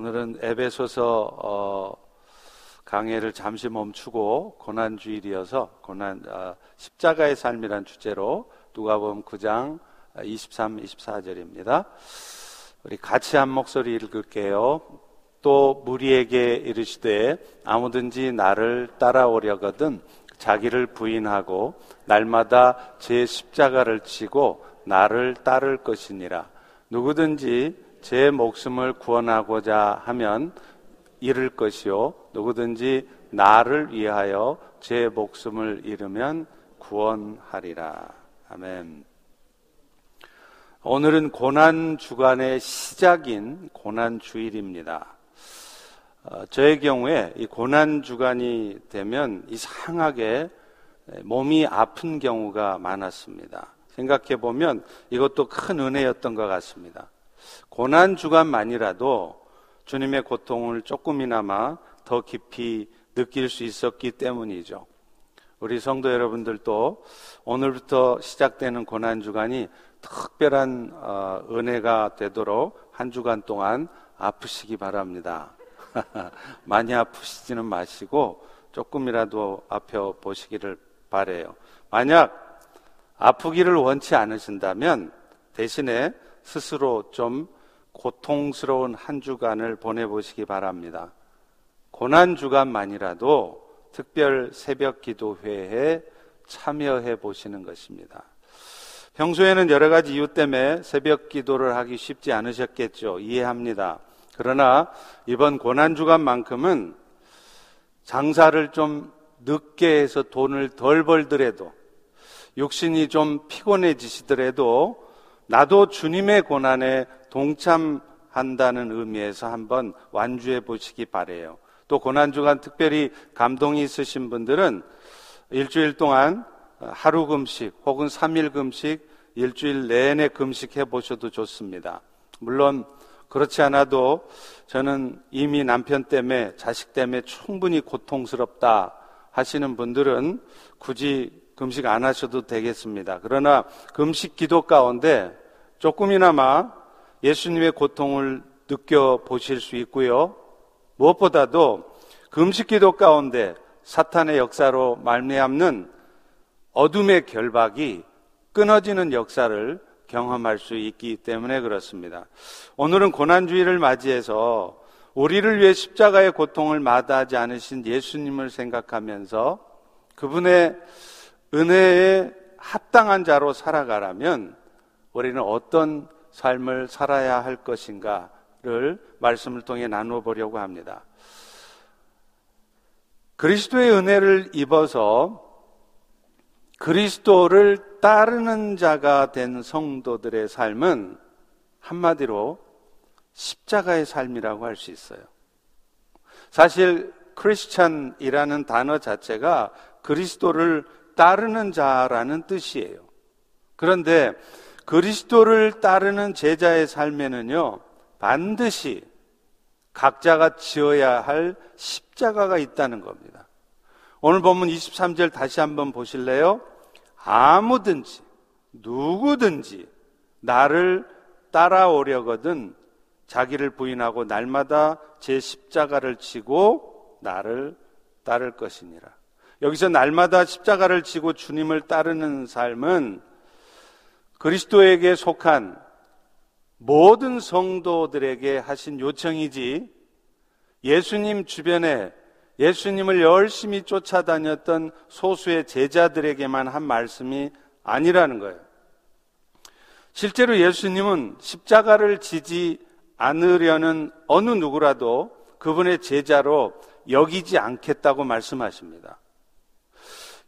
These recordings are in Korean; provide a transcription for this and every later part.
오늘은 에베소서 어, 강해를 잠시 멈추고 고난 주일이어서 고난 어, 십자가의 삶이란 주제로 누가복음 9장 23, 24절입니다. 우리 같이 한 목소리 읽을게요. 또 무리에게 이르시되 아무든지 나를 따라오려거든 자기를 부인하고 날마다 제 십자가를 치고 나를 따를 것이니라. 누구든지 제 목숨을 구원하고자 하면 잃을 것이요. 누구든지 나를 위하여 제 목숨을 잃으면 구원하리라. 아멘. 오늘은 고난 주간의 시작인 고난 주일입니다. 어, 저의 경우에 이 고난 주간이 되면 이상하게 몸이 아픈 경우가 많았습니다. 생각해 보면 이것도 큰 은혜였던 것 같습니다. 고난 주간만이라도 주님의 고통을 조금이나마 더 깊이 느낄 수 있었기 때문이죠. 우리 성도 여러분들도 오늘부터 시작되는 고난 주간이 특별한 어, 은혜가 되도록 한 주간 동안 아프시기 바랍니다. 많이 아프시지는 마시고 조금이라도 아펴 보시기를 바래요. 만약 아프기를 원치 않으신다면 대신에 스스로 좀 고통스러운 한 주간을 보내보시기 바랍니다. 고난 주간만이라도 특별 새벽 기도회에 참여해 보시는 것입니다. 평소에는 여러 가지 이유 때문에 새벽 기도를 하기 쉽지 않으셨겠죠. 이해합니다. 그러나 이번 고난 주간만큼은 장사를 좀 늦게 해서 돈을 덜 벌더라도 육신이 좀 피곤해지시더라도 나도 주님의 고난에 동참한다는 의미에서 한번 완주해 보시기 바래요. 또 고난 주간 특별히 감동이 있으신 분들은 일주일 동안 하루 금식 혹은 3일 금식 일주일 내내 금식해 보셔도 좋습니다. 물론 그렇지 않아도 저는 이미 남편 때문에 자식 때문에 충분히 고통스럽다 하시는 분들은 굳이 금식 안 하셔도 되겠습니다. 그러나 금식 기도 가운데 조금이나마 예수님의 고통을 느껴 보실 수 있고요. 무엇보다도 금식 기도 가운데 사탄의 역사로 말미암는 어둠의 결박이 끊어지는 역사를 경험할 수 있기 때문에 그렇습니다. 오늘은 고난주의를 맞이해서 우리를 위해 십자가의 고통을 마다하지 않으신 예수님을 생각하면서 그분의 은혜에 합당한 자로 살아가라면 우리는 어떤 삶을 살아야 할 것인가를 말씀을 통해 나누어 보려고 합니다. 그리스도의 은혜를 입어서 그리스도를 따르는 자가 된 성도들의 삶은 한마디로 십자가의 삶이라고 할 수 있어요. 사실 크리스찬이라는 단어 자체가 그리스도를 따르는 자라는 뜻이에요. 그런데 그리스도를 따르는 제자의 삶에는요, 반드시 각자가 지어야 할 십자가가 있다는 겁니다. 오늘 본문 23절 다시 한번 보실래요? 아무든지, 누구든지 나를 따라오려거든 자기를 부인하고 날마다 제 십자가를 지고 나를 따를 것이니라. 여기서 날마다 십자가를 지고 주님을 따르는 삶은 그리스도에게 속한 모든 성도들에게 하신 요청이지 예수님 주변에 예수님을 열심히 쫓아다녔던 소수의 제자들에게만 한 말씀이 아니라는 거예요. 실제로 예수님은 십자가를 지지 않으려는 어느 누구라도 그분의 제자로 여기지 않겠다고 말씀하십니다.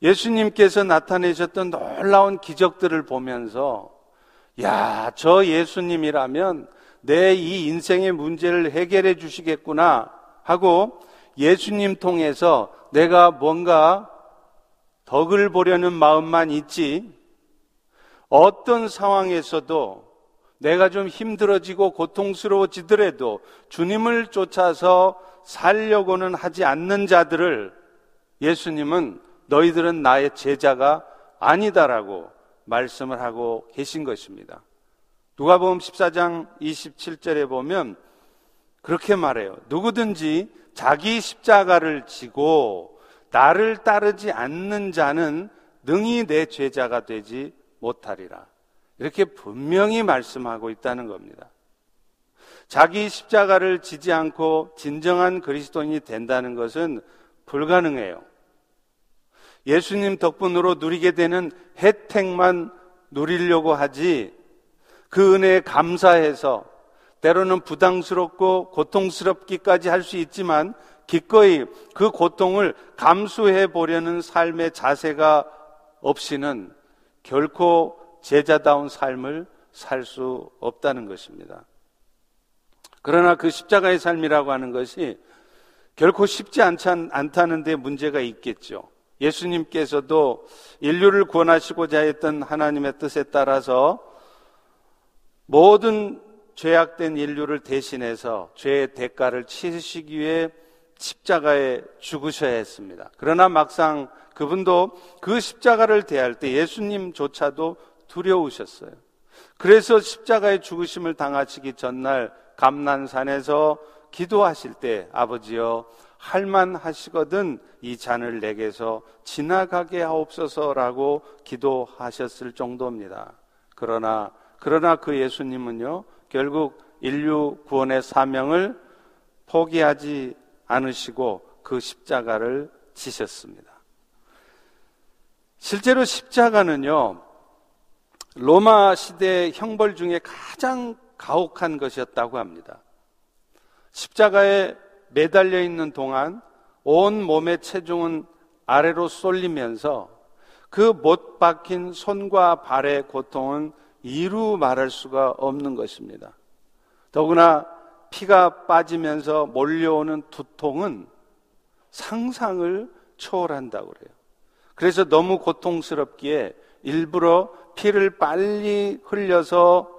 예수님께서 나타내셨던 놀라운 기적들을 보면서 야, 저 예수님이라면 내 이 인생의 문제를 해결해 주시겠구나 하고 예수님 통해서 내가 뭔가 덕을 보려는 마음만 있지 어떤 상황에서도 내가 좀 힘들어지고 고통스러워지더라도 주님을 쫓아서 살려고는 하지 않는 자들을 예수님은 너희들은 나의 제자가 아니다라고 말씀을 하고 계신 것입니다. 누가복음 14장 27절에 보면 그렇게 말해요. 누구든지 자기 십자가를 지고 나를 따르지 않는 자는 능히 내 죄자가 되지 못하리라. 이렇게 분명히 말씀하고 있다는 겁니다. 자기 십자가를 지지 않고 진정한 그리스도인이 된다는 것은 불가능해요. 예수님 덕분으로 누리게 되는 혜택만 누리려고 하지 그 은혜에 감사해서 때로는 부담스럽고 고통스럽기까지 할 수 있지만 기꺼이 그 고통을 감수해 보려는 삶의 자세가 없이는 결코 제자다운 삶을 살 수 없다는 것입니다. 그러나 그 십자가의 삶이라고 하는 것이 결코 쉽지 않다는 데 문제가 있겠죠. 예수님께서도 인류를 구원하시고자 했던 하나님의 뜻에 따라서 모든 죄악된 인류를 대신해서 죄의 대가를 치르시기 위해 십자가에 죽으셔야 했습니다. 그러나 막상 그분도 그 십자가를 대할 때 예수님조차도 두려우셨어요. 그래서 십자가의 죽으심을 당하시기 전날 감난산에서 기도하실 때 아버지여 할만하시거든 이 잔을 내게서 지나가게 하옵소서라고 기도하셨을 정도입니다. 그러나 그러나 그 예수님은요 결국 인류 구원의 사명을 포기하지 않으시고 그 십자가를 지셨습니다. 실제로 십자가는요 로마 시대 형벌 중에 가장 가혹한 것이었다고 합니다. 십자가에 매달려 있는 동안 온 몸의 체중은 아래로 쏠리면서 그 못 박힌 손과 발의 고통은 이루 말할 수가 없는 것입니다. 더구나 피가 빠지면서 몰려오는 두통은 상상을 초월한다고 그래요. 그래서 너무 고통스럽기에 일부러 피를 빨리 흘려서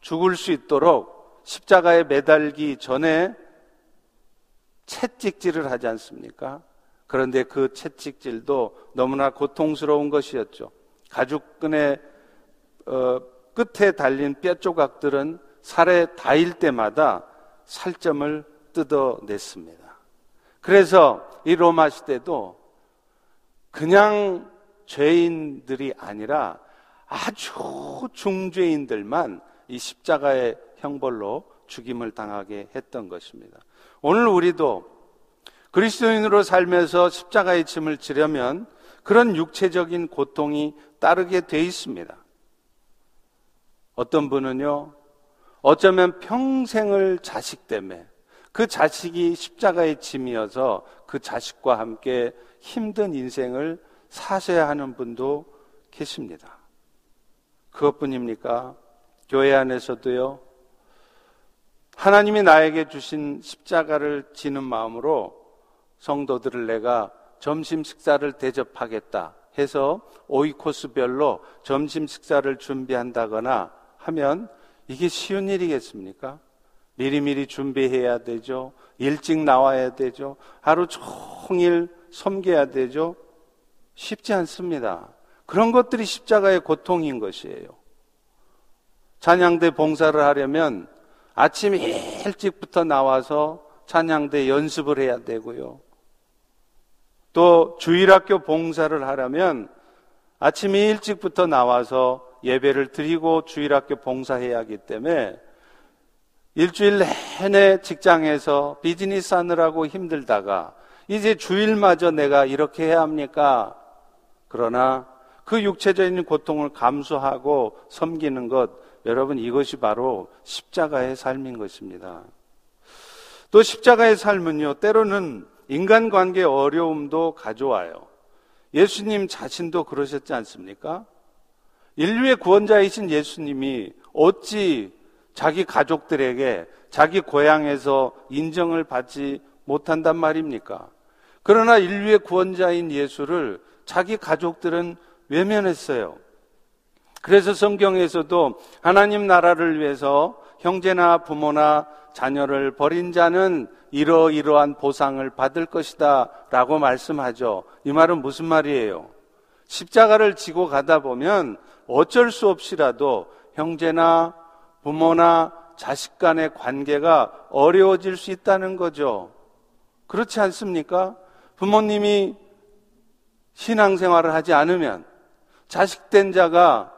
죽을 수 있도록 십자가에 매달기 전에 채찍질을 하지 않습니까? 그런데 그 채찍질도 너무나 고통스러운 것이었죠. 가죽끈의 어, 끝에 달린 뼈 조각들은 살에 닿을 때마다 살점을 뜯어냈습니다. 그래서 이 로마 시대도 그냥 죄인들이 아니라 아주 중죄인들만 이 십자가의 형벌로 죽임을 당하게 했던 것입니다. 오늘 우리도 그리스도인으로 살면서 십자가의 짐을 지려면 그런 육체적인 고통이 따르게 돼 있습니다. 어떤 분은요, 어쩌면 평생을 자식 때문에 그 자식이 십자가의 짐이어서 그 자식과 함께 힘든 인생을 사셔야 하는 분도 계십니다. 그것뿐입니까? 교회 안에서도요, 하나님이 나에게 주신 십자가를 지는 마음으로 성도들을 내가 점심 식사를 대접하겠다 해서 오이코스별로 점심 식사를 준비한다거나 하면 이게 쉬운 일이겠습니까? 미리미리 준비해야 되죠. 일찍 나와야 되죠. 하루 종일 섬겨야 되죠. 쉽지 않습니다. 그런 것들이 십자가의 고통인 것이에요. 찬양대 봉사를 하려면 아침 일찍부터 나와서 찬양대 연습을 해야 되고요. 또 주일학교 봉사를 하려면 아침 일찍부터 나와서 예배를 드리고 주일학교 봉사해야 하기 때문에 일주일 내내 직장에서 비즈니스 하느라고 힘들다가 이제 주일마저 내가 이렇게 해야 합니까? 그러나 그 육체적인 고통을 감수하고 섬기는 것, 여러분 이것이 바로 십자가의 삶인 것입니다. 또 십자가의 삶은요, 때로는 인간관계 어려움도 가져와요. 예수님 자신도 그러셨지 않습니까? 인류의 구원자이신 예수님이 어찌 자기 가족들에게 자기 고향에서 인정을 받지 못한단 말입니까? 그러나 인류의 구원자인 예수를 자기 가족들은 외면했어요. 그래서 성경에서도 하나님 나라를 위해서 형제나 부모나 자녀를 버린 자는 이러이러한 보상을 받을 것이다 라고 말씀하죠. 이 말은 무슨 말이에요? 십자가를 지고 가다 보면 어쩔 수 없이라도 형제나 부모나 자식 간의 관계가 어려워질 수 있다는 거죠. 그렇지 않습니까? 부모님이 신앙생활을 하지 않으면 자식된 자가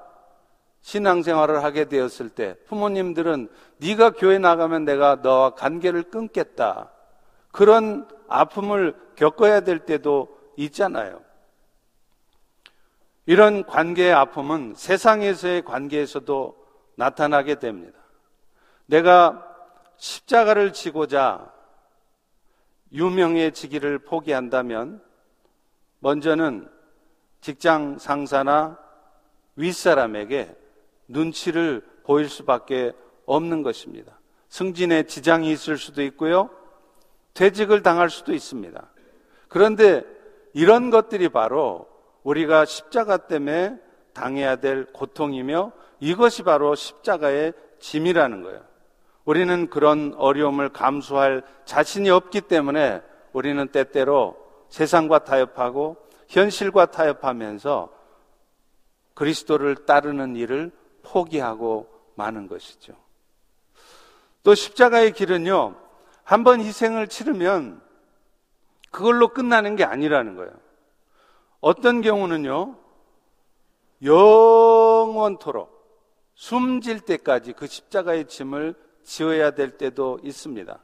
신앙생활을 하게 되었을 때 부모님들은 네가 교회 나가면 내가 너와 관계를 끊겠다. 그런 아픔을 겪어야 될 때도 있잖아요. 이런 관계의 아픔은 세상에서의 관계에서도 나타나게 됩니다. 내가 십자가를 지고자 유명해지기를 포기한다면 먼저는 직장 상사나 윗사람에게 눈치를 보일 수밖에 없는 것입니다. 승진에 지장이 있을 수도 있고요. 퇴직을 당할 수도 있습니다. 그런데 이런 것들이 바로 우리가 십자가 때문에 당해야 될 고통이며 이것이 바로 십자가의 짐이라는 거예요. 우리는 그런 어려움을 감수할 자신이 없기 때문에 우리는 때때로 세상과 타협하고 현실과 타협하면서 그리스도를 따르는 일을 포기하고 마는 것이죠. 또 십자가의 길은요, 한 번 희생을 치르면 그걸로 끝나는 게 아니라는 거예요. 어떤 경우는요, 영원토록 숨질 때까지 그 십자가의 짐을 지어야 될 때도 있습니다.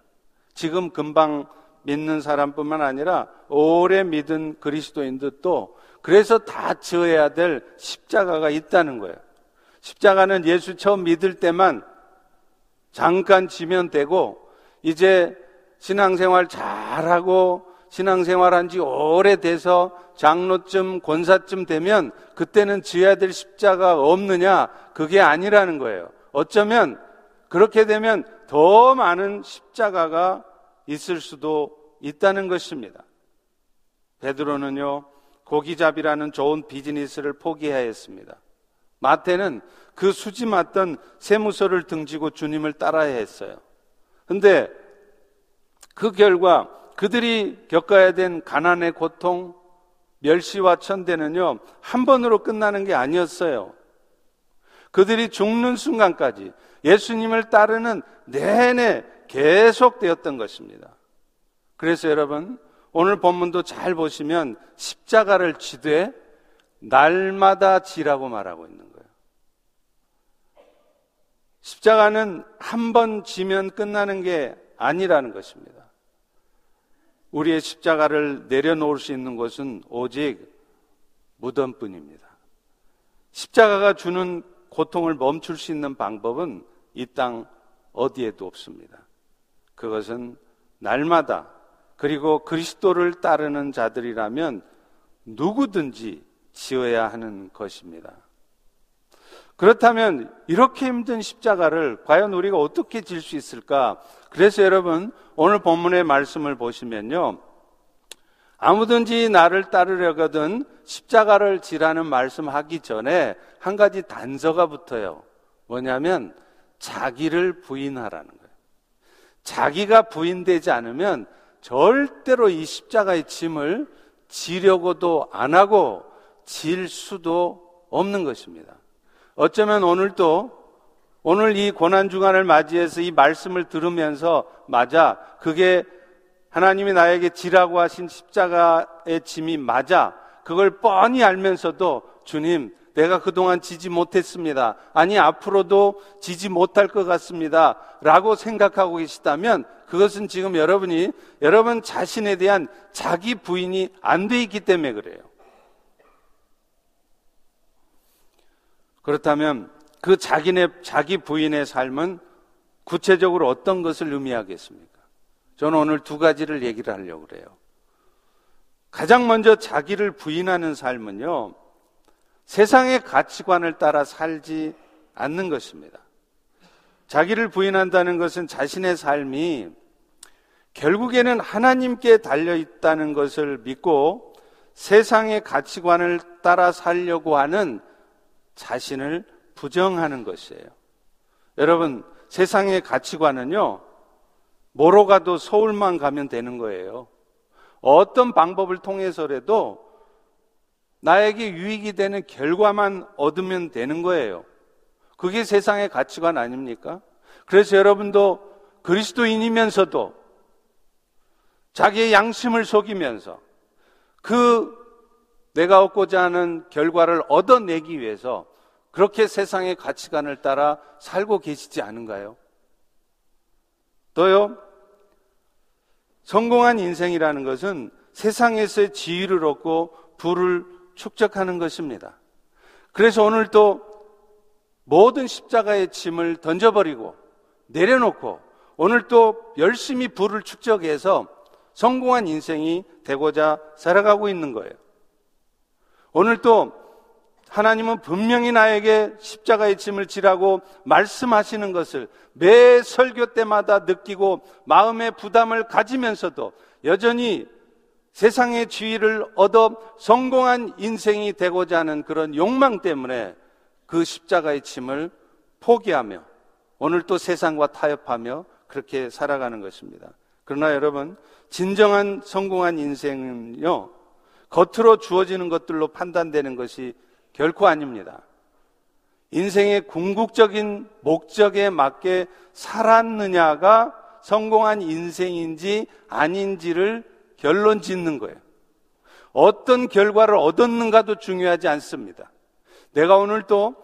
지금 금방 믿는 사람뿐만 아니라 오래 믿은 그리스도인들도 그래서 다 지어야 될 십자가가 있다는 거예요. 십자가는 예수 처음 믿을 때만 잠깐 지면 되고 이제 신앙생활 잘하고 신앙생활 한지 오래돼서 장로쯤 권사쯤 되면 그때는 지어야 될 십자가 없느냐 그게 아니라는 거예요. 어쩌면 그렇게 되면 더 많은 십자가가 있을 수도 있다는 것입니다. 베드로는요, 고기잡이라는 좋은 비즈니스를 포기하였습니다. 마태는 그 수지 맞던 세무서를 등지고 주님을 따라야 했어요. 근데 그 결과 그들이 겪어야 된 가난의 고통, 멸시와 천대는요, 한 번으로 끝나는 게 아니었어요. 그들이 죽는 순간까지 예수님을 따르는 내내 계속되었던 것입니다. 그래서 여러분, 오늘 본문도 잘 보시면 십자가를 지되 날마다 지라고 말하고 있는 거예요. 십자가는 한 번 지면 끝나는 게 아니라는 것입니다. 우리의 십자가를 내려놓을 수 있는 것은 오직 무덤뿐입니다. 십자가가 주는 고통을 멈출 수 있는 방법은 이 땅 어디에도 없습니다. 그것은 날마다 그리고 그리스도를 따르는 자들이라면 누구든지 지어야 하는 것입니다. 그렇다면 이렇게 힘든 십자가를 과연 우리가 어떻게 질 수 있을까? 그래서 여러분 오늘 본문의 말씀을 보시면요. 아무든지 나를 따르려거든 십자가를 지라는 말씀하기 전에 한 가지 단서가 붙어요. 뭐냐면 자기를 부인하라는 거예요. 자기가 부인되지 않으면 절대로 이 십자가의 짐을 지려고도 안 하고 질 수도 없는 것입니다. 어쩌면 오늘도 오늘 이 고난 주간을 맞이해서 이 말씀을 들으면서 맞아. 그게 하나님이 나에게 지라고 하신 십자가의 짐이 맞아. 그걸 뻔히 알면서도 주님, 내가 그동안 지지 못했습니다. 아니, 앞으로도 지지 못할 것 같습니다. 라고 생각하고 계시다면 그것은 지금 여러분이 여러분 자신에 대한 자기 부인이 안 돼 있기 때문에 그래요. 그렇다면 그 자기네, 자기 부인의 삶은 구체적으로 어떤 것을 의미하겠습니까? 저는 오늘 두 가지를 얘기를 하려고 그래요. 가장 먼저 자기를 부인하는 삶은요, 세상의 가치관을 따라 살지 않는 것입니다. 자기를 부인한다는 것은 자신의 삶이 결국에는 하나님께 달려 있다는 것을 믿고 세상의 가치관을 따라 살려고 하는 자신을 부정하는 것이에요. 여러분, 세상의 가치관은요, 뭐로 가도 서울만 가면 되는 거예요. 어떤 방법을 통해서라도 나에게 유익이 되는 결과만 얻으면 되는 거예요. 그게 세상의 가치관 아닙니까? 그래서 여러분도 그리스도인이면서도 자기의 양심을 속이면서 그 내가 얻고자 하는 결과를 얻어내기 위해서 그렇게 세상의 가치관을 따라 살고 계시지 않은가요? 또요, 성공한 인생이라는 것은 세상에서의 지위를 얻고 부를 축적하는 것입니다. 그래서 오늘 또 모든 십자가의 짐을 던져버리고 내려놓고 오늘 또 열심히 부를 축적해서 성공한 인생이 되고자 살아가고 있는 거예요. 오늘 또 하나님은 분명히 나에게 십자가의 짐을 지라고 말씀하시는 것을 매 설교 때마다 느끼고 마음의 부담을 가지면서도 여전히 세상의 지위를 얻어 성공한 인생이 되고자 하는 그런 욕망 때문에 그 십자가의 짐을 포기하며 오늘 또 세상과 타협하며 그렇게 살아가는 것입니다. 그러나 여러분, 진정한 성공한 인생은요, 겉으로 주어지는 것들로 판단되는 것이 결코 아닙니다. 인생의 궁극적인 목적에 맞게 살았느냐가 성공한 인생인지 아닌지를 결론 짓는 거예요. 어떤 결과를 얻었는가도 중요하지 않습니다. 내가 오늘 또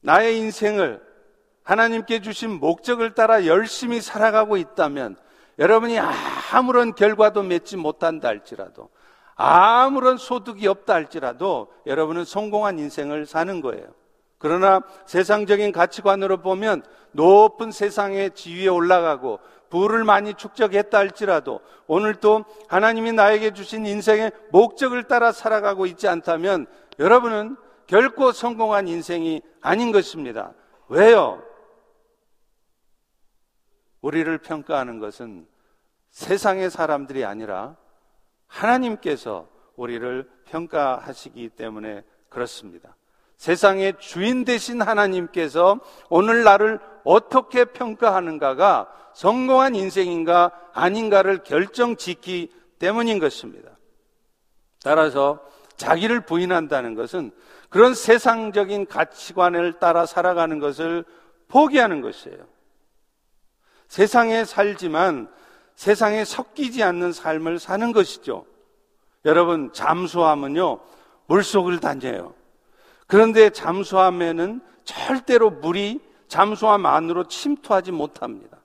나의 인생을 하나님께 주신 목적을 따라 열심히 살아가고 있다면 여러분이 아무런 결과도 맺지 못한다 할지라도 아무런 소득이 없다 할지라도 여러분은 성공한 인생을 사는 거예요. 그러나 세상적인 가치관으로 보면 높은 세상의 지위에 올라가고 부를 많이 축적했다 할지라도 오늘 또 하나님이 나에게 주신 인생의 목적을 따라 살아가고 있지 않다면 여러분은 결코 성공한 인생이 아닌 것입니다. 왜요? 우리를 평가하는 것은 세상의 사람들이 아니라 하나님께서 우리를 평가하시기 때문에 그렇습니다. 세상의 주인 되신 하나님께서 오늘 나를 어떻게 평가하는가가 성공한 인생인가 아닌가를 결정 짓기 때문인 것입니다. 따라서 자기를 부인한다는 것은 그런 세상적인 가치관을 따라 살아가는 것을 포기하는 것이에요. 세상에 살지만 세상에 섞이지 않는 삶을 사는 것이죠. 여러분, 잠수함은요, 물속을 다녀요. 그런데 잠수함에는 절대로 물이 잠수함 안으로 침투하지 못합니다.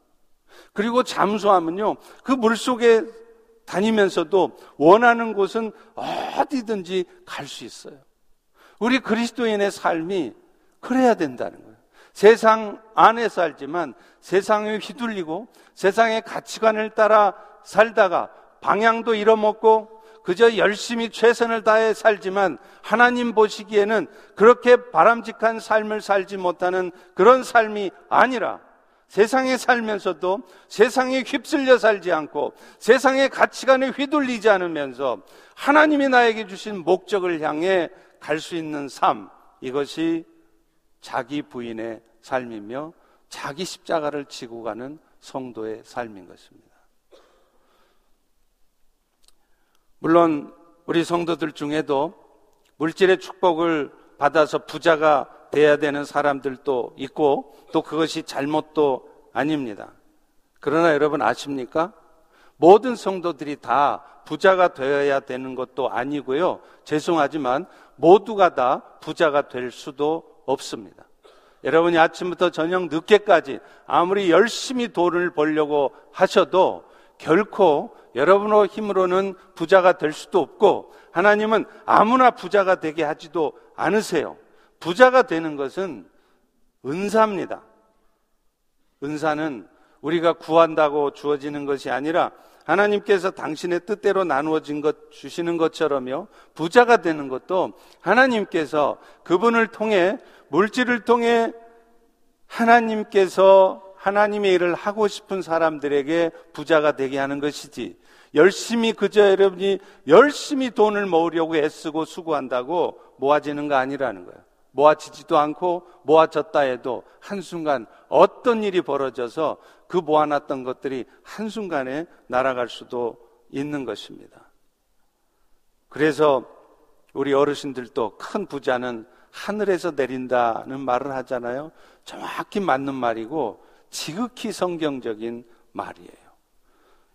그리고 잠수함은요, 그 물속에 다니면서도 원하는 곳은 어디든지 갈 수 있어요. 우리 그리스도인의 삶이 그래야 된다는 거예요. 세상 안에 살지만 세상에 휘둘리고 세상의 가치관을 따라 살다가 방향도 잃어먹고 그저 열심히 최선을 다해 살지만 하나님 보시기에는 그렇게 바람직한 삶을 살지 못하는 그런 삶이 아니라 세상에 살면서도 세상에 휩쓸려 살지 않고 세상의 가치관에 휘둘리지 않으면서 하나님이 나에게 주신 목적을 향해 갈 수 있는 삶, 이것이 자기 부인의 삶이며 자기 십자가를 지고 가는 성도의 삶인 것입니다. 물론 우리 성도들 중에도 물질의 축복을 받아서 부자가 돼야 되는 사람들도 있고 또 그것이 잘못도 아닙니다. 그러나 여러분 아십니까? 모든 성도들이 다 부자가 되어야 되는 것도 아니고요. 죄송하지만 모두가 다 부자가 될 수도 없습니다. 여러분이 아침부터 저녁 늦게까지 아무리 열심히 돈을 벌려고 하셔도 결코 여러분의 힘으로는 부자가 될 수도 없고 하나님은 아무나 부자가 되게 하지도 않으세요. 부자가 되는 것은 은사입니다. 은사는 우리가 구한다고 주어지는 것이 아니라 하나님께서 당신의 뜻대로 나누어진 것 주시는 것처럼요. 부자가 되는 것도 하나님께서 그분을 통해 물질을 통해 하나님께서 하나님의 일을 하고 싶은 사람들에게 부자가 되게 하는 것이지 열심히 그저 여러분이 열심히 돈을 모으려고 애쓰고 수고한다고 모아지는 거 아니라는 거예요. 모아지지도 않고 모아졌다 해도 한순간 어떤 일이 벌어져서 그 모아놨던 것들이 한순간에 날아갈 수도 있는 것입니다. 그래서 우리 어르신들도 큰 부자는 하늘에서 내린다는 말을 하잖아요. 정확히 맞는 말이고 지극히 성경적인 말이에요.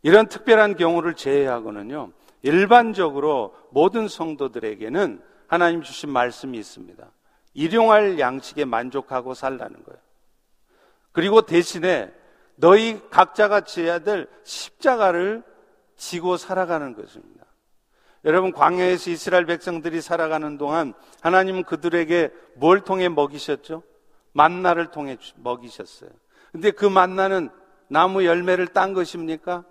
이런 특별한 경우를 제외하고는요, 일반적으로 모든 성도들에게는 하나님 주신 말씀이 있습니다. 일용할 양식에 만족하고 살라는 거예요. 그리고 대신에 너희 각자가 지어야 될 십자가를 지고 살아가는 것입니다. 여러분, 광야에서 이스라엘 백성들이 살아가는 동안 하나님은 그들에게 뭘 통해 먹이셨죠? 만나를 통해 먹이셨어요. 근데 그 만나는 나무 열매를 딴 것입니까?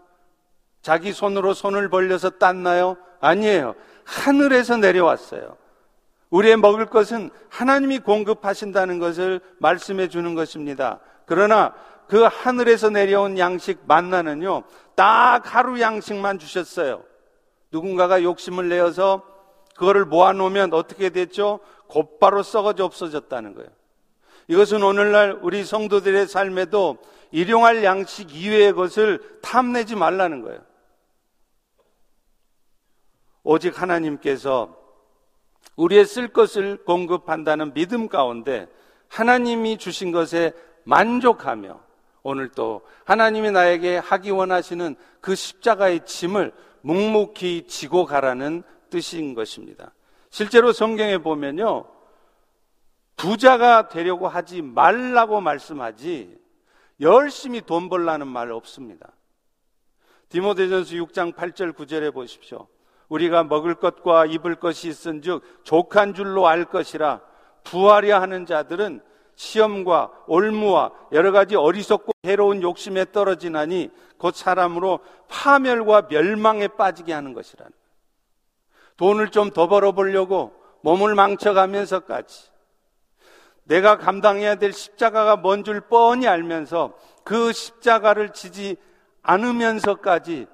자기 손으로 손을 벌려서 땄나요? 아니에요. 하늘에서 내려왔어요. 우리의 먹을 것은 하나님이 공급하신다는 것을 말씀해 주는 것입니다. 그러나 그 하늘에서 내려온 양식 만나는요, 딱 하루 양식만 주셨어요. 누군가가 욕심을 내어서 그거를 모아놓으면 어떻게 됐죠? 곧바로 썩어져 없어졌다는 거예요. 이것은 오늘날 우리 성도들의 삶에도 일용할 양식 이외의 것을 탐내지 말라는 거예요. 오직 하나님께서 우리의 쓸 것을 공급한다는 믿음 가운데 하나님이 주신 것에 만족하며 오늘 또 하나님이 나에게 하기 원하시는 그 십자가의 짐을 묵묵히 지고 가라는 뜻인 것입니다. 실제로 성경에 보면요. 부자가 되려고 하지 말라고 말씀하지 열심히 돈 벌라는 말 없습니다. 디모데전서 6장 8절 9절에 보십시오. 우리가 먹을 것과 입을 것이 있은즉 족한 줄로 알 것이라 부하려 하는 자들은 시험과 올무와 여러 가지 어리석고 해로운 욕심에 떨어지나니 곧 사람으로 파멸과 멸망에 빠지게 하는 것이라는 돈을 좀 더 벌어보려고 몸을 망쳐가면서까지. 내가 감당해야 될 십자가가 뭔 줄 뻔히 알면서 그 십자가를 지지 않으면서까지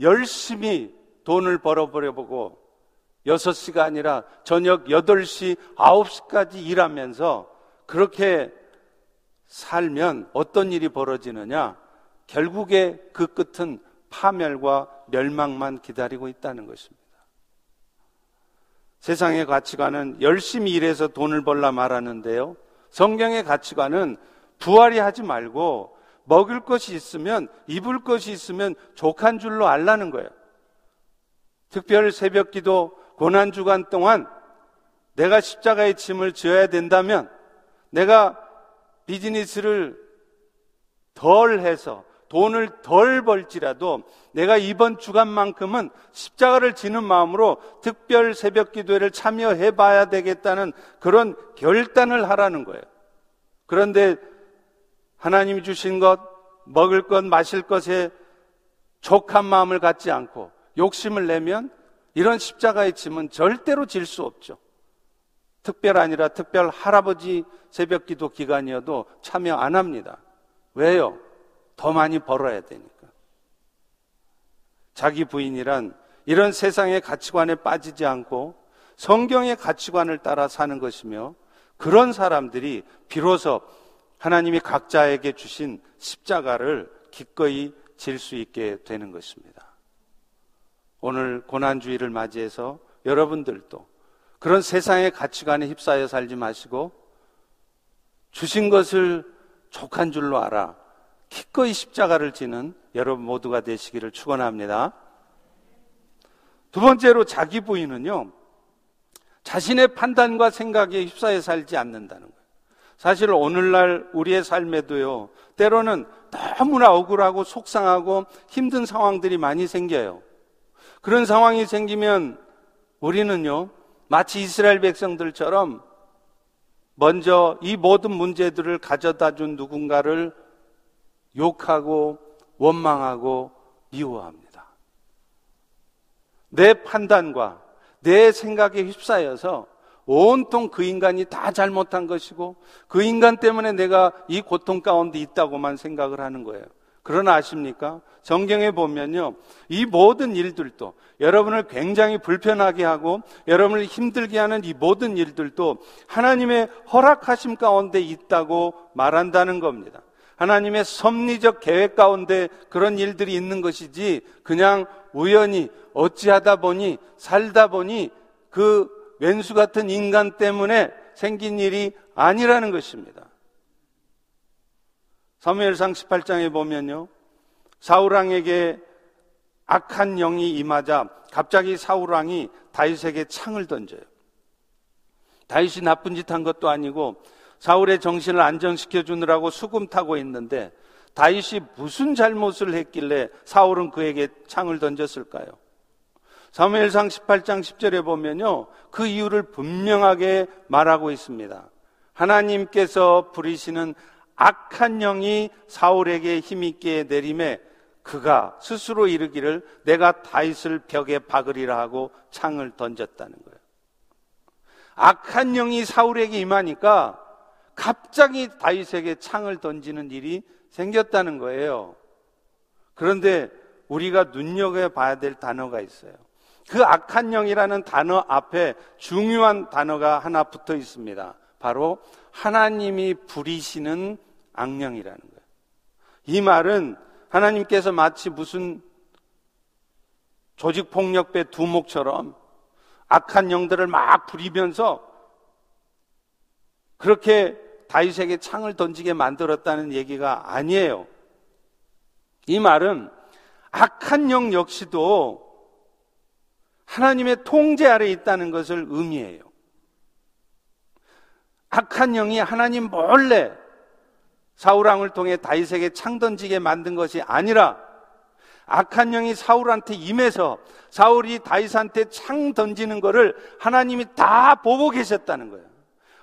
열심히 돈을 벌어버려 보고 6시가 아니라 저녁 8시, 9시까지 일하면서 그렇게 살면 어떤 일이 벌어지느냐? 결국에 그 끝은 파멸과 멸망만 기다리고 있다는 것입니다. 세상의 가치관은 열심히 일해서 돈을 벌라 말하는데요. 성경의 가치관은 부활이 하지 말고 먹을 것이 있으면 입을 것이 있으면 족한 줄로 알라는 거예요. 특별 새벽 기도 고난 주간 동안 내가 십자가의 짐을 져야 된다면 내가 비즈니스를 덜 해서 돈을 덜 벌지라도 내가 이번 주간만큼은 십자가를 지는 마음으로 특별 새벽 기도회를 참여해 봐야 되겠다는 그런 결단을 하라는 거예요. 그런데 하나님이 주신 것, 먹을 것, 마실 것에 족한 마음을 갖지 않고 욕심을 내면 이런 십자가의 짐은 절대로 질 수 없죠. 특별 아니라 특별 할아버지 새벽 기도 기간이어도 참여 안 합니다. 왜요? 더 많이 벌어야 되니까. 자기 부인이란 이런 세상의 가치관에 빠지지 않고 성경의 가치관을 따라 사는 것이며 그런 사람들이 비로소 하나님이 각자에게 주신 십자가를 기꺼이 질 수 있게 되는 것입니다. 오늘 고난주의를 맞이해서 여러분들도 그런 세상의 가치관에 휩싸여 살지 마시고 주신 것을 족한 줄로 알아 기꺼이 십자가를 지는 여러분 모두가 되시기를 축원합니다. 두 번째로 자기 부인은요. 자신의 판단과 생각에 휩싸여 살지 않는다는 거예요. 사실 오늘날 우리의 삶에도요. 때로는 너무나 억울하고 속상하고 힘든 상황들이 많이 생겨요. 그런 상황이 생기면 우리는요, 마치 이스라엘 백성들처럼 먼저 이 모든 문제들을 가져다 준 누군가를 욕하고 원망하고 미워합니다. 내 판단과 내 생각에 휩싸여서 온통 그 인간이 다 잘못한 것이고 그 인간 때문에 내가 이 고통 가운데 있다고만 생각을 하는 거예요. 그러나 아십니까? 성경에 보면요. 이 모든 일들도 여러분을 굉장히 불편하게 하고 여러분을 힘들게 하는 이 모든 일들도 하나님의 허락하심 가운데 있다고 말한다는 겁니다. 하나님의 섭리적 계획 가운데 그런 일들이 있는 것이지 그냥 우연히 어찌하다 보니 살다 보니 그 왼수 같은 인간 때문에 생긴 일이 아니라는 것입니다. 사무엘상 18장에 보면요. 사울왕에게 악한 영이 임하자 갑자기 사울왕이 다윗에게 창을 던져요. 다윗이 나쁜 짓 한 것도 아니고 사울의 정신을 안정시켜 주느라고 수금 타고 있는데 다윗이 무슨 잘못을 했길래 사울은 그에게 창을 던졌을까요? 사무엘상 18장 10절에 보면요. 그 이유를 분명하게 말하고 있습니다. 하나님께서 부리시는 악한 영이 사울에게 힘있게 내림에 그가 스스로 이르기를 내가 다윗을 벽에 박으리라 하고 창을 던졌다는 거예요. 악한 영이 사울에게 임하니까 갑자기 다윗에게 창을 던지는 일이 생겼다는 거예요. 그런데 우리가 눈여겨 봐야 될 단어가 있어요. 그 악한 영이라는 단어 앞에 중요한 단어가 하나 붙어 있습니다. 바로 하나님이 부리시는 악령이라는 거예요. 이 말은 하나님께서 마치 무슨 조직폭력배 두목처럼 악한 영들을 막 부리면서 그렇게 다윗에게 창을 던지게 만들었다는 얘기가 아니에요. 이 말은 악한 영 역시도 하나님의 통제 아래 있다는 것을 의미해요. 악한 영이 하나님 몰래 사울왕을 통해 다윗에게 창 던지게 만든 것이 아니라 악한 영이 사울한테 임해서 사울이 다윗한테 창 던지는 것을 하나님이 다 보고 계셨다는 거예요.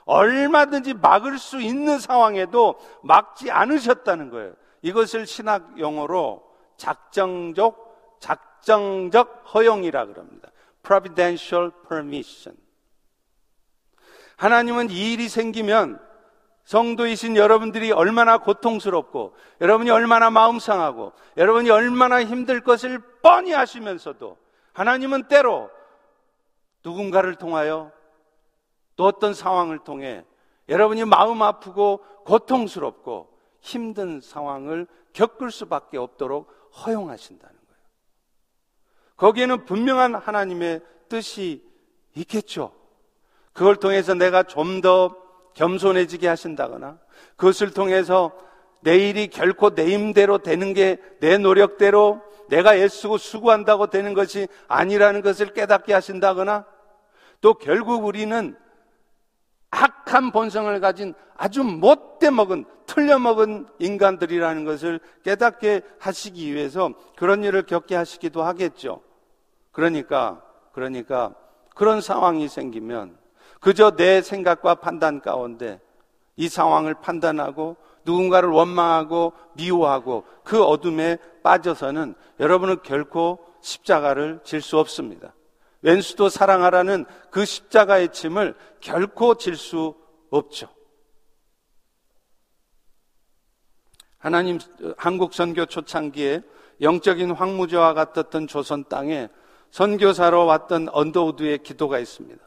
얼마든지 막을 수 있는 상황에도 막지 않으셨다는 거예요. 이것을 신학 용어로 작정적 작정적 허용이라 그럽니다. providential permission. 하나님은 이 일이 생기면 성도이신 여러분들이 얼마나 고통스럽고 여러분이 얼마나 마음 상하고 여러분이 얼마나 힘들 것을 뻔히 하시면서도 하나님은 때로 누군가를 통하여 또 어떤 상황을 통해 여러분이 마음 아프고 고통스럽고 힘든 상황을 겪을 수밖에 없도록 허용하신다는 거예요. 거기에는 분명한 하나님의 뜻이 있겠죠. 그걸 통해서 내가 좀더 겸손해지게 하신다거나 그것을 통해서 내 일이 결코 내 힘대로 되는 게 내 노력대로 내가 애쓰고 수고한다고 되는 것이 아니라는 것을 깨닫게 하신다거나 또 결국 우리는 악한 본성을 가진 아주 못돼 먹은 틀려 먹은 인간들이라는 것을 깨닫게 하시기 위해서 그런 일을 겪게 하시기도 하겠죠. 그러니까 그러니까 그런 상황이 생기면 그저 내 생각과 판단 가운데 이 상황을 판단하고 누군가를 원망하고 미워하고 그 어둠에 빠져서는 여러분은 결코 십자가를 질 수 없습니다. 왼수도 사랑하라는 그 십자가의 짐을 결코 질 수 없죠. 하나님 한국 선교 초창기에 영적인 황무지와 같았던 조선 땅에 선교사로 왔던 언더우드의 기도가 있습니다.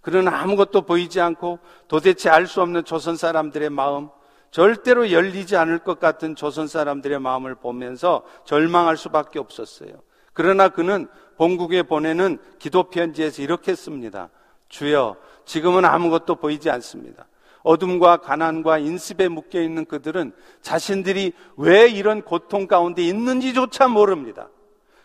그는 아무것도 보이지 않고 도대체 알 수 없는 조선 사람들의 마음, 절대로 열리지 않을 것 같은 조선 사람들의 마음을 보면서 절망할 수밖에 없었어요. 그러나 그는 본국에 보내는 기도 편지에서 이렇게 씁니다. 주여, 지금은 아무것도 보이지 않습니다. 어둠과 가난과 인습에 묶여 있는 그들은 자신들이 왜 이런 고통 가운데 있는지조차 모릅니다.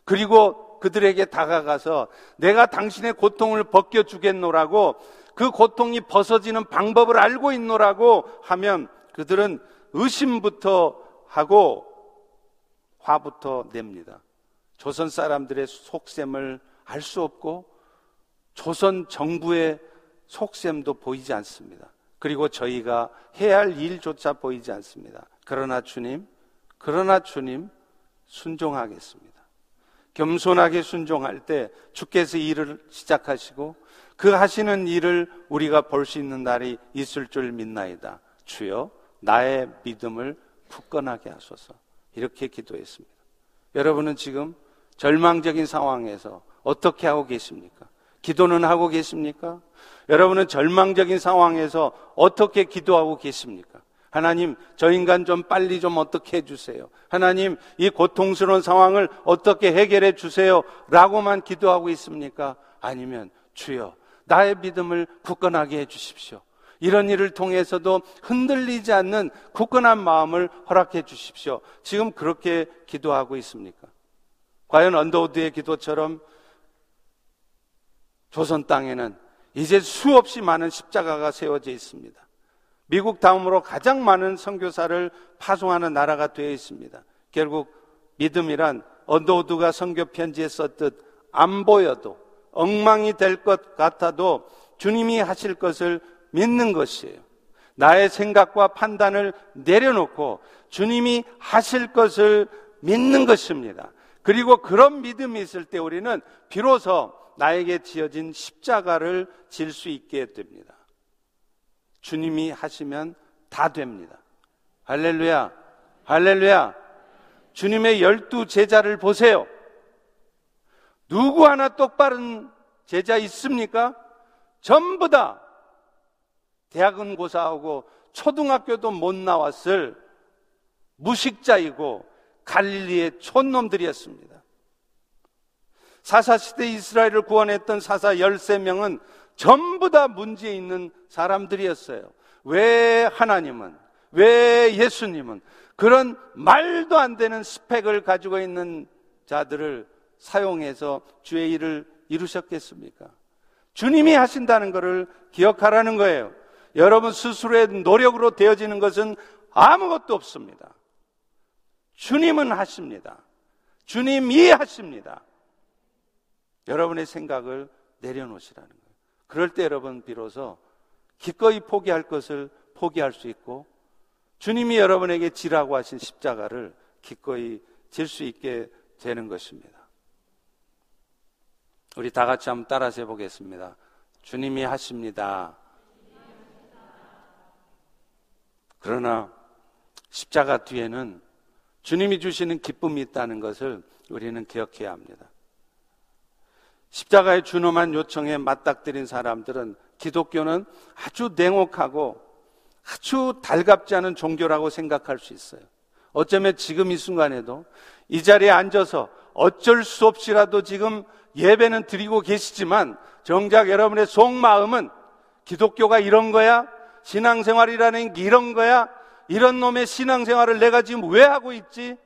그리고 그들에게 다가가서 내가 당신의 고통을 벗겨주겠노라고 그 고통이 벗어지는 방법을 알고 있노라고 하면 그들은 의심부터 하고 화부터 냅니다. 조선 사람들의 속셈을 알 수 없고 조선 정부의 속셈도 보이지 않습니다. 그리고 저희가 해야 할 일조차 보이지 않습니다. 그러나 주님, 그러나 주님, 순종하겠습니다. 겸손하게 순종할 때 주께서 일을 시작하시고 그 하시는 일을 우리가 볼 수 있는 날이 있을 줄 믿나이다. 주여 나의 믿음을 굳건하게 하소서. 이렇게 기도했습니다. 여러분은 지금 절망적인 상황에서 어떻게 하고 계십니까? 기도는 하고 계십니까? 여러분은 절망적인 상황에서 어떻게 기도하고 계십니까? 하나님, 저 인간 좀 빨리 좀 어떻게 해주세요. 하나님, 이 고통스러운 상황을 어떻게 해결해 주세요. 라고만 기도하고 있습니까? 아니면, 주여, 나의 믿음을 굳건하게 해 주십시오. 이런 일을 통해서도 흔들리지 않는 굳건한 마음을 허락해 주십시오. 지금 그렇게 기도하고 있습니까? 과연 언더우드의 기도처럼 조선 땅에는 이제 수없이 많은 십자가가 세워져 있습니다. 미국 다음으로 가장 많은 선교사를 파송하는 나라가 되어 있습니다. 결국 믿음이란 언더우드가 선교 편지에 썼듯 안 보여도 엉망이 될 것 같아도 주님이 하실 것을 믿는 것이에요. 나의 생각과 판단을 내려놓고 주님이 하실 것을 믿는 것입니다. 그리고 그런 믿음이 있을 때 우리는 비로소 나에게 지어진 십자가를 질 수 있게 됩니다. 주님이 하시면 다 됩니다. 할렐루야, 할렐루야. 주님의 열두 제자를 보세요. 누구 하나 똑바른 제자 있습니까? 전부 다 대학은 고사하고 초등학교도 못 나왔을 무식자이고 갈릴리의 촌놈들이었습니다. 사사시대 이스라엘을 구원했던 사사 13명은 전부 다 문제 있는 사람들이었어요. 왜 하나님은, 왜 예수님은 그런 말도 안 되는 스펙을 가지고 있는 자들을 사용해서 주의 일을 이루셨겠습니까? 주님이 하신다는 것을 기억하라는 거예요. 여러분 스스로의 노력으로 되어지는 것은 아무것도 없습니다. 주님은 하십니다. 주님이 하십니다. 여러분의 생각을 내려놓으시라는 거예요. 그럴 때 여러분 비로소 기꺼이 포기할 것을 포기할 수 있고 주님이 여러분에게 지라고 하신 십자가를 기꺼이 질 수 있게 되는 것입니다. 우리 다 같이 한번 따라서 해보겠습니다. 주님이 하십니다. 그러나 십자가 뒤에는 주님이 주시는 기쁨이 있다는 것을 우리는 기억해야 합니다. 십자가의 준엄한 요청에 맞닥뜨린 사람들은 기독교는 아주 냉혹하고 아주 달갑지 않은 종교라고 생각할 수 있어요. 어쩌면 지금 이 순간에도 이 자리에 앉아서 어쩔 수 없이라도 지금 예배는 드리고 계시지만 정작 여러분의 속마음은 기독교가 이런 거야? 신앙생활이라는 게 이런 거야? 이런 놈의 신앙생활을 내가 지금 왜 하고 있지?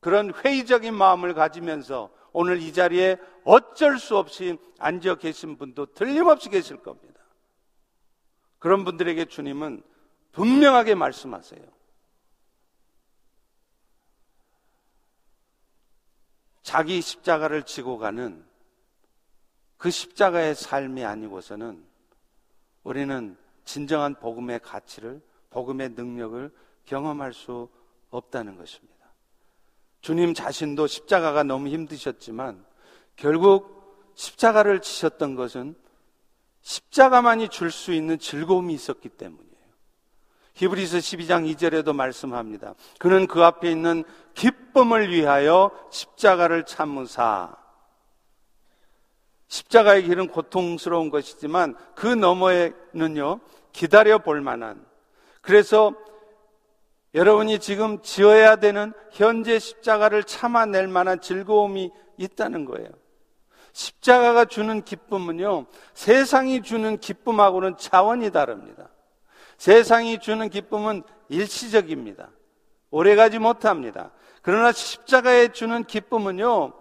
그런 회의적인 마음을 가지면서 오늘 이 자리에 어쩔 수 없이 앉아 계신 분도 틀림없이 계실 겁니다. 그런 분들에게 주님은 분명하게 말씀하세요. 자기 십자가를 지고 가는 그 십자가의 삶이 아니고서는 우리는 진정한 복음의 가치를, 복음의 능력을 경험할 수 없다는 것입니다. 주님 자신도 십자가가 너무 힘드셨지만 결국 십자가를 지셨던 것은 십자가만이 줄 수 있는 즐거움이 있었기 때문이에요. 히브리서 12장 2절에도 말씀합니다. 그는 그 앞에 있는 기쁨을 위하여 십자가를 참으사 십자가의 길은 고통스러운 것이지만 그 너머에는요 기다려 볼 만한 그래서 여러분이 지금 지어야 되는 현재 십자가를 참아낼 만한 즐거움이 있다는 거예요. 십자가가 주는 기쁨은요, 세상이 주는 기쁨하고는 차원이 다릅니다. 세상이 주는 기쁨은 일시적입니다. 오래가지 못합니다. 그러나 십자가에 주는 기쁨은요,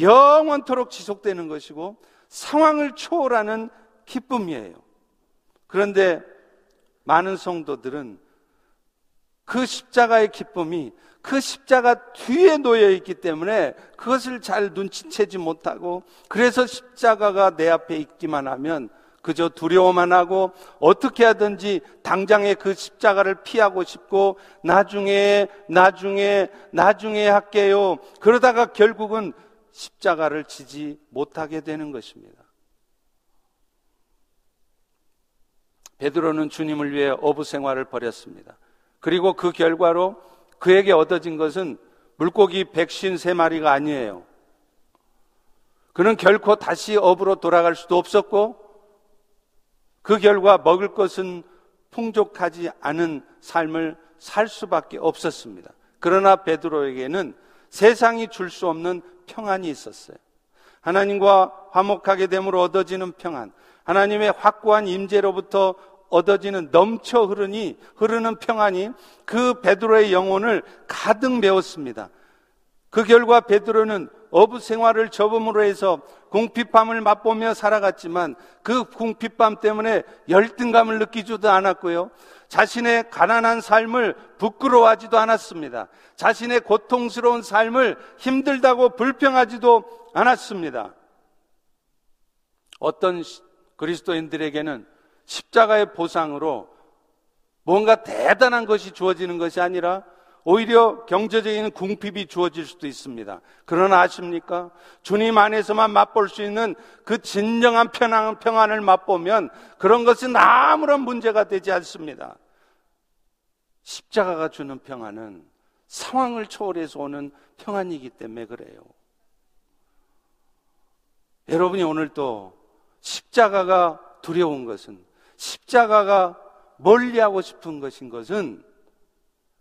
영원토록 지속되는 것이고 상황을 초월하는 기쁨이에요. 그런데 많은 성도들은 그 십자가의 기쁨이 그 십자가 뒤에 놓여 있기 때문에 그것을 잘 눈치채지 못하고 그래서 십자가가 내 앞에 있기만 하면 그저 두려워만 하고 어떻게 하든지 당장에 그 십자가를 피하고 싶고 나중에 나중에 나중에 할게요. 그러다가 결국은 십자가를 지지 못하게 되는 것입니다. 베드로는 주님을 위해 어부 생활을 벌였습니다. 그리고 그 결과로 그에게 얻어진 것은 물고기 백신 세 마리가 아니에요. 그는 결코 다시 업으로 돌아갈 수도 없었고 그 결과 먹을 것은 풍족하지 않은 삶을 살 수밖에 없었습니다. 그러나 베드로에게는 세상이 줄 수 없는 평안이 있었어요. 하나님과 화목하게 됨으로 얻어지는 평안, 하나님의 확고한 임재로부터 얻어지는 넘쳐 흐르니 흐르는 평안이 그 베드로의 영혼을 가득 메웠습니다. 그 결과 베드로는 어부 생활을 접음으로 해서 궁핍함을 맛보며 살아갔지만 그 궁핍함 때문에 열등감을 느끼지도 않았고요. 자신의 가난한 삶을 부끄러워하지도 않았습니다. 자신의 고통스러운 삶을 힘들다고 불평하지도 않았습니다. 어떤 그리스도인들에게는 십자가의 보상으로 뭔가 대단한 것이 주어지는 것이 아니라 오히려 경제적인 궁핍이 주어질 수도 있습니다. 그러나 아십니까? 주님 안에서만 맛볼 수 있는 그 진정한 평안, 평안을 맛보면 그런 것은 아무런 문제가 되지 않습니다. 십자가가 주는 평안은 상황을 초월해서 오는 평안이기 때문에 그래요. 여러분이 오늘 또 십자가가 두려운 것은 십자가가 멀리하고 싶은 것인 것은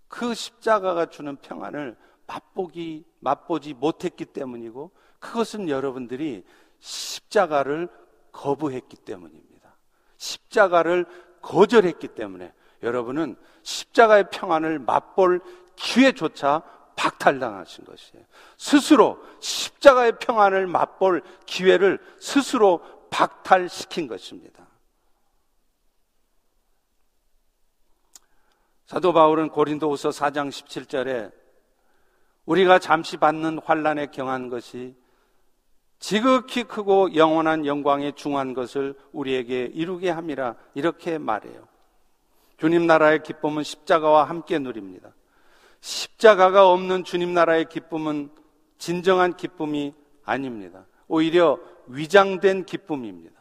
그 십자가가 주는 평안을 맛보기, 맛보지 못했기 때문이고 그것은 여러분들이 십자가를 거부했기 때문입니다. 십자가를 거절했기 때문에 여러분은 십자가의 평안을 맛볼 기회조차 박탈당하신 것이에요. 스스로 십자가의 평안을 맛볼 기회를 스스로 박탈시킨 것입니다. 사도 바울은 고린도후서 4장 17절에 우리가 잠시 받는 환란에 경한 것이 지극히 크고 영원한 영광에 중한 것을 우리에게 이루게 함이라 이렇게 말해요. 주님 나라의 기쁨은 십자가와 함께 누립니다. 십자가가 없는 주님 나라의 기쁨은 진정한 기쁨이 아닙니다. 오히려 위장된 기쁨입니다.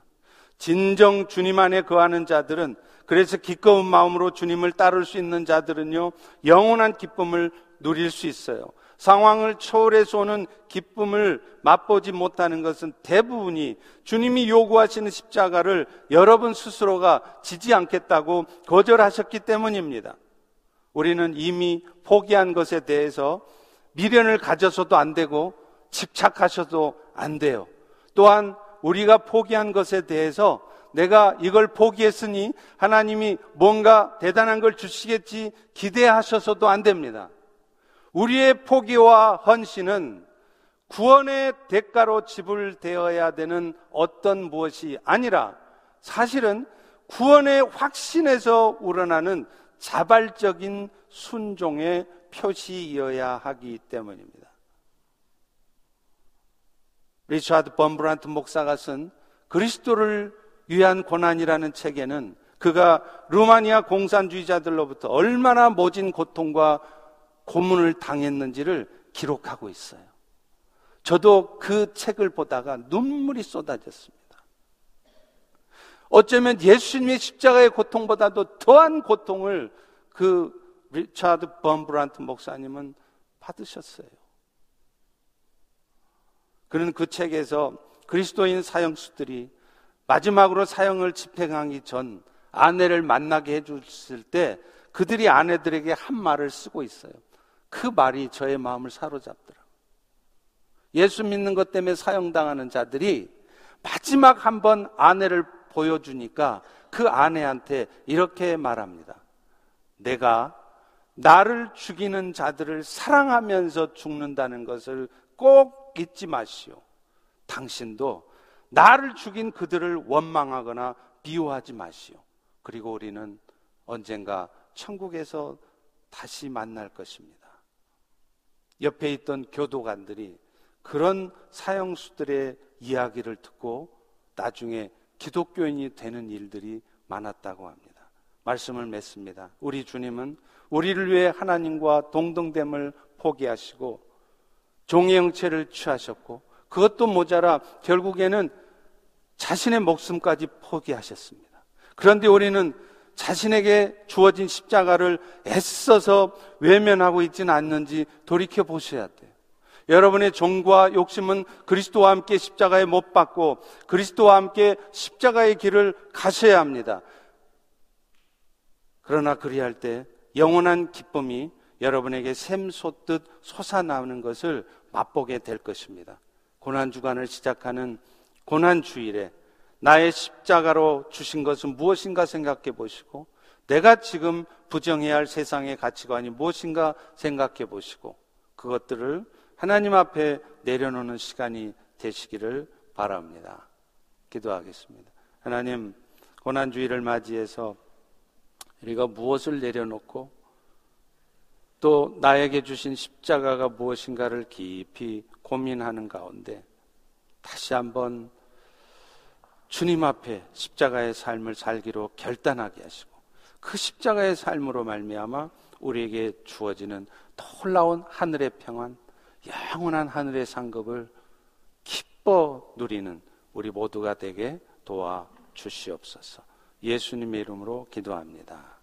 진정 주님 안에 거하는 자들은 그래서 기꺼운 마음으로 주님을 따를 수 있는 자들은요, 영원한 기쁨을 누릴 수 있어요. 상황을 초월해서 오는 기쁨을 맛보지 못하는 것은 대부분이 주님이 요구하시는 십자가를 여러분 스스로가 지지 않겠다고 거절하셨기 때문입니다. 우리는 이미 포기한 것에 대해서 미련을 가져서도 안 되고 집착하셔도 안 돼요. 또한 우리가 포기한 것에 대해서 내가 이걸 포기했으니 하나님이 뭔가 대단한 걸 주시겠지 기대하셔서도 안 됩니다. 우리의 포기와 헌신은 구원의 대가로 지불되어야 되는 어떤 무엇이 아니라 사실은 구원의 확신에서 우러나는 자발적인 순종의 표시이어야 하기 때문입니다. 리차드 범브란트 목사가 쓴 그리스도를 위한 고난이라는 책에는 그가 루마니아 공산주의자들로부터 얼마나 모진 고통과 고문을 당했는지를 기록하고 있어요. 저도 그 책을 보다가 눈물이 쏟아졌습니다. 어쩌면 예수님의 십자가의 고통보다도 더한 고통을 그 리차드 범브란트 목사님은 받으셨어요. 그는 그 책에서 그리스도인 사형수들이 마지막으로 사형을 집행하기 전 아내를 만나게 해줬을 때 그들이 아내들에게 한 말을 쓰고 있어요. 그 말이 저의 마음을 사로잡더라고요. 예수 믿는 것 때문에 사형당하는 자들이 마지막 한 번 아내를 보여주니까 그 아내한테 이렇게 말합니다. 내가 나를 죽이는 자들을 사랑하면서 죽는다는 것을 꼭 잊지 마시오. 당신도 나를 죽인 그들을 원망하거나 비호하지 마시오. 그리고 우리는 언젠가 천국에서 다시 만날 것입니다. 옆에 있던 교도관들이 그런 사형수들의 이야기를 듣고 나중에 기독교인이 되는 일들이 많았다고 합니다. 말씀을 맺습니다. 우리 주님은 우리를 위해 하나님과 동등됨을 포기하시고 종의 형체를 취하셨고 그것도 모자라 결국에는 자신의 목숨까지 포기하셨습니다. 그런데 우리는 자신에게 주어진 십자가를 애써서 외면하고 있지는 않는지 돌이켜 보셔야 돼요. 여러분의 종과 욕심은 그리스도와 함께 십자가에 못 박고 그리스도와 함께 십자가의 길을 가셔야 합니다. 그러나 그리할 때 영원한 기쁨이 여러분에게 샘솟듯 솟아나오는 것을 맛보게 될 것입니다. 고난 주간을 시작하는 고난 주일에 나의 십자가로 주신 것은 무엇인가 생각해 보시고 내가 지금 부정해야 할 세상의 가치관이 무엇인가 생각해 보시고 그것들을 하나님 앞에 내려놓는 시간이 되시기를 바랍니다. 기도하겠습니다. 하나님, 고난주의를 맞이해서 우리가 무엇을 내려놓고 또 나에게 주신 십자가가 무엇인가를 깊이 고민하는 가운데 다시 한번 주님 앞에 십자가의 삶을 살기로 결단하게 하시고 그 십자가의 삶으로 말미암아 우리에게 주어지는 놀라운 하늘의 평안, 영원한 하늘의 상급을 기뻐 누리는 우리 모두가 되게 도와 주시옵소서. 예수님의 이름으로 기도합니다.